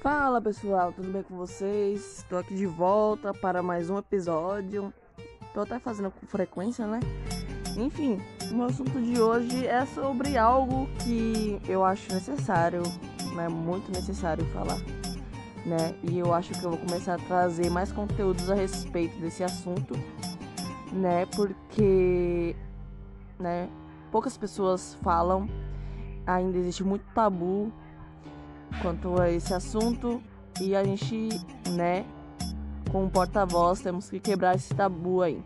Fala pessoal, tudo bem com vocês? Estou aqui de volta para mais um episódio. Estou até fazendo com frequência, né? Enfim, o meu assunto de hoje é sobre algo que eu acho necessário, né? Muito necessário falar, né? E eu acho que eu vou começar a trazer mais conteúdos a respeito desse assunto, né? Porque, né? Poucas pessoas falam, ainda existe muito tabu quanto a esse assunto e a gente, né, com porta-voz, temos que quebrar esse tabu aí.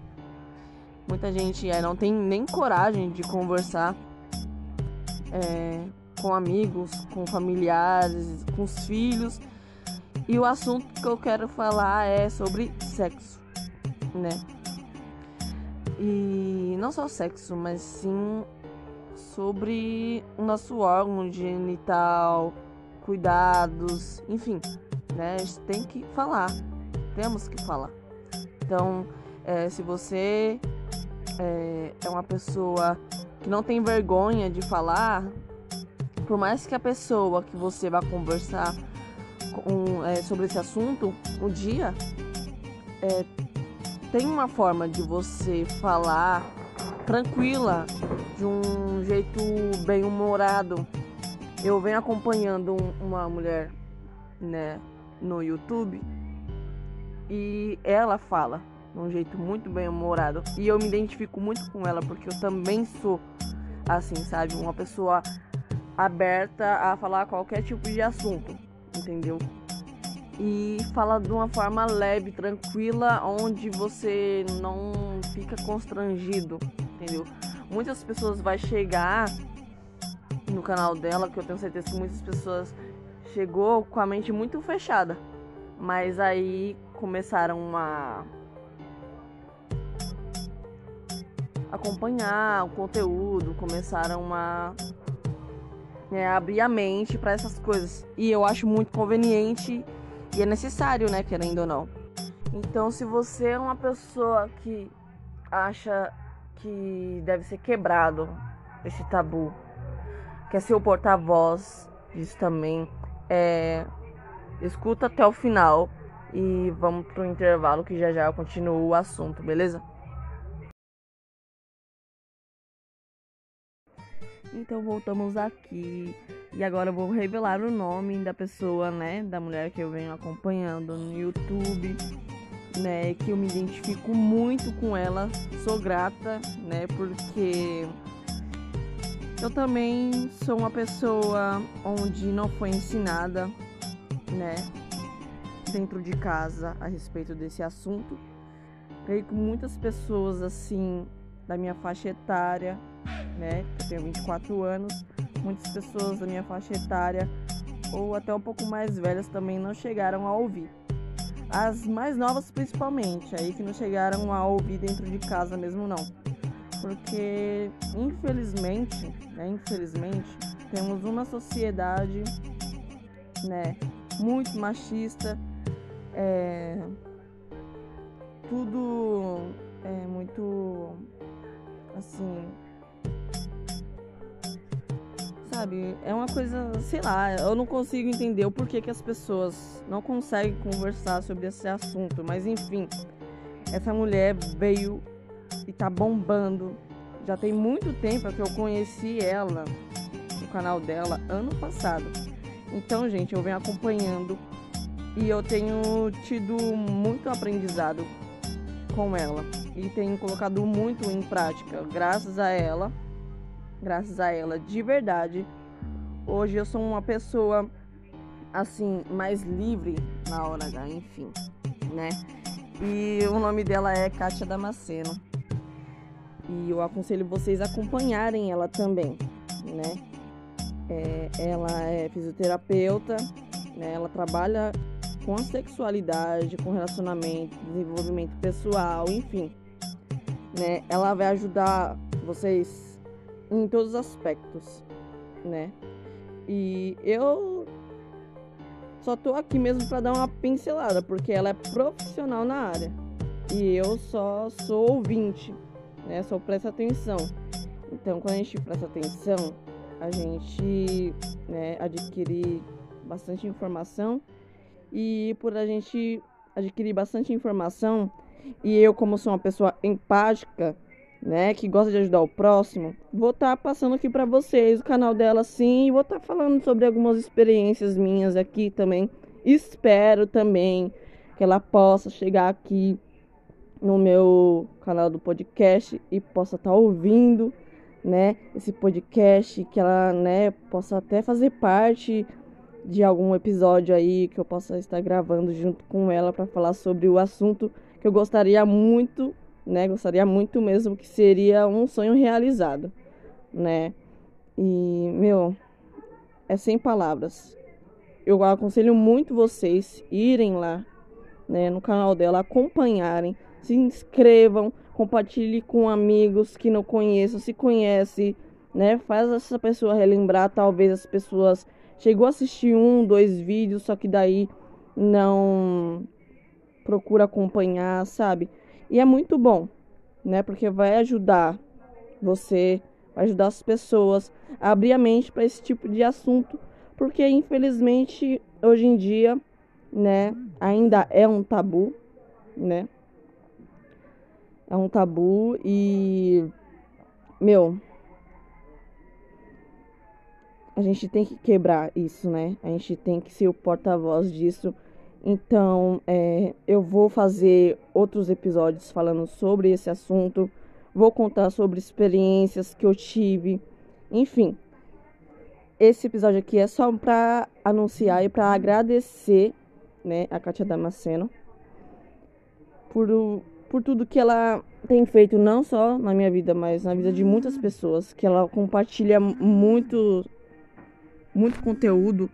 Muita gente é, não tem nem coragem de conversar é, com amigos, com familiares, com os filhos. E o assunto que eu quero falar é sobre sexo, né? E não só sexo, mas sim sobre o nosso órgão genital, cuidados, enfim, né? A gente tem que falar, temos que falar. Então, é, se você é, é uma pessoa que não tem vergonha de falar, por mais que a pessoa que você vai conversar com, é, sobre esse assunto um dia, é, tem uma forma de você falar tranquila, de um jeito bem humorado, eu venho acompanhando uma mulher, né, no YouTube e ela fala de um jeito muito bem humorado e eu me identifico muito com ela porque eu também sou assim, sabe, uma pessoa aberta a falar qualquer tipo de assunto, entendeu? E fala de uma forma leve, tranquila, onde você não fica constrangido, entendeu? Muitas pessoas vai chegar no canal dela, que eu tenho certeza que muitas pessoas chegou com a mente muito fechada. Mas aí começaram a acompanhar o conteúdo, começaram a né, abrir a mente para essas coisas. E eu acho muito conveniente e é necessário, né, querendo ou não. Então, se você é uma pessoa que acha que deve ser quebrado esse tabu quer ser o porta-voz disso também. É, escuta até o final e vamos pro intervalo que já já eu continuo o assunto, beleza? Então voltamos aqui e agora eu vou revelar o nome da pessoa, né, da mulher que eu venho acompanhando no YouTube, né, que eu me identifico muito com ela, sou grata, né, porque eu também sou uma pessoa onde não foi ensinada, né, dentro de casa a respeito desse assunto. Creio que muitas pessoas assim da minha faixa etária, né, eu tenho 24 anos, muitas pessoas da minha faixa etária ou até um pouco mais velhas também não chegaram a ouvir. As mais novas principalmente, aí que não chegaram a ouvir dentro de casa mesmo não porque infelizmente, né, infelizmente, temos uma sociedade, né, muito machista, é, tudo é muito assim, sabe, é uma coisa, sei lá, eu não consigo entender o porquê que as pessoas não conseguem conversar sobre esse assunto, mas enfim, essa mulher veio e tá bombando. Já tem muito tempo que eu conheci ela no canal dela ano passado. Então, gente, eu venho acompanhando e eu tenho tido muito aprendizado com ela e tenho colocado muito em prática, graças a ela. Graças a ela, de verdade. Hoje eu sou uma pessoa assim mais livre na hora H, enfim, né? E o nome dela é Kátia Damasceno. E eu aconselho vocês a acompanharem ela também, né? É, ela é fisioterapeuta, né? ela trabalha com a sexualidade, com relacionamento, desenvolvimento pessoal, enfim. Né? Ela vai ajudar vocês em todos os aspectos, né? E eu só tô aqui mesmo para dar uma pincelada, porque ela é profissional na área. E eu só sou ouvinte né? Só presta atenção. Então, quando a gente presta atenção, a gente né, adquire bastante informação e por a gente adquirir bastante informação. E eu, como sou uma pessoa empática, né, que gosta de ajudar o próximo, vou estar tá passando aqui para vocês o canal dela sim, e vou estar tá falando sobre algumas experiências minhas aqui também. Espero também que ela possa chegar aqui no meu canal do podcast e possa estar tá ouvindo, né, esse podcast, que ela, né, possa até fazer parte de algum episódio aí que eu possa estar gravando junto com ela para falar sobre o assunto que eu gostaria muito, né? Gostaria muito mesmo que seria um sonho realizado, né? E, meu, é sem palavras. Eu aconselho muito vocês irem lá, né, no canal dela, acompanharem, se inscrevam, compartilhe com amigos que não conheçam, se conhece, né? Faz essa pessoa relembrar, talvez as pessoas chegou a assistir um, dois vídeos, só que daí não procura acompanhar, sabe? E é muito bom, né? Porque vai ajudar você, vai ajudar as pessoas a abrir a mente para esse tipo de assunto, porque infelizmente hoje em dia, né, ainda é um tabu, né? É um tabu e meu, a gente tem que quebrar isso, né? A gente tem que ser o porta-voz disso. Então, é, eu vou fazer outros episódios falando sobre esse assunto. Vou contar sobre experiências que eu tive. Enfim, esse episódio aqui é só para anunciar e para agradecer, né, a Kátia Damasceno por, por tudo que ela tem feito, não só na minha vida, mas na vida de muitas pessoas. Que ela compartilha muito muito conteúdo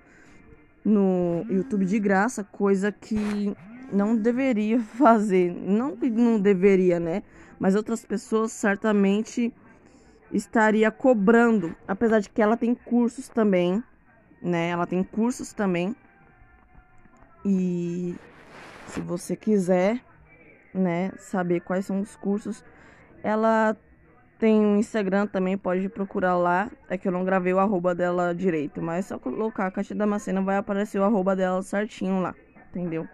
no YouTube de graça, coisa que não deveria fazer. Não que não deveria, né? Mas outras pessoas certamente estaria cobrando, apesar de que ela tem cursos também, né? Ela tem cursos também. E se você quiser, né, saber quais são os cursos, ela tem um Instagram também, pode procurar lá. É que eu não gravei o arroba dela direito, mas é só colocar a Caixa Damascena vai aparecer o arroba dela certinho lá, entendeu?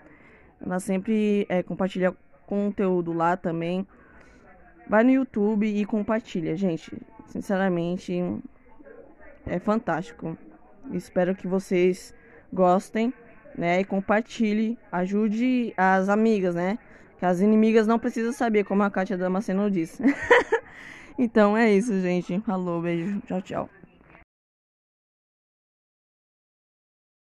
Ela sempre é, compartilha conteúdo lá também. Vai no YouTube e compartilha, gente. Sinceramente, é fantástico. Espero que vocês gostem, né? E compartilhe, ajude as amigas, né? Que as inimigas não precisam saber, como a Kátia Damasceno disse. Então é isso, gente. Falou, beijo. Tchau, tchau.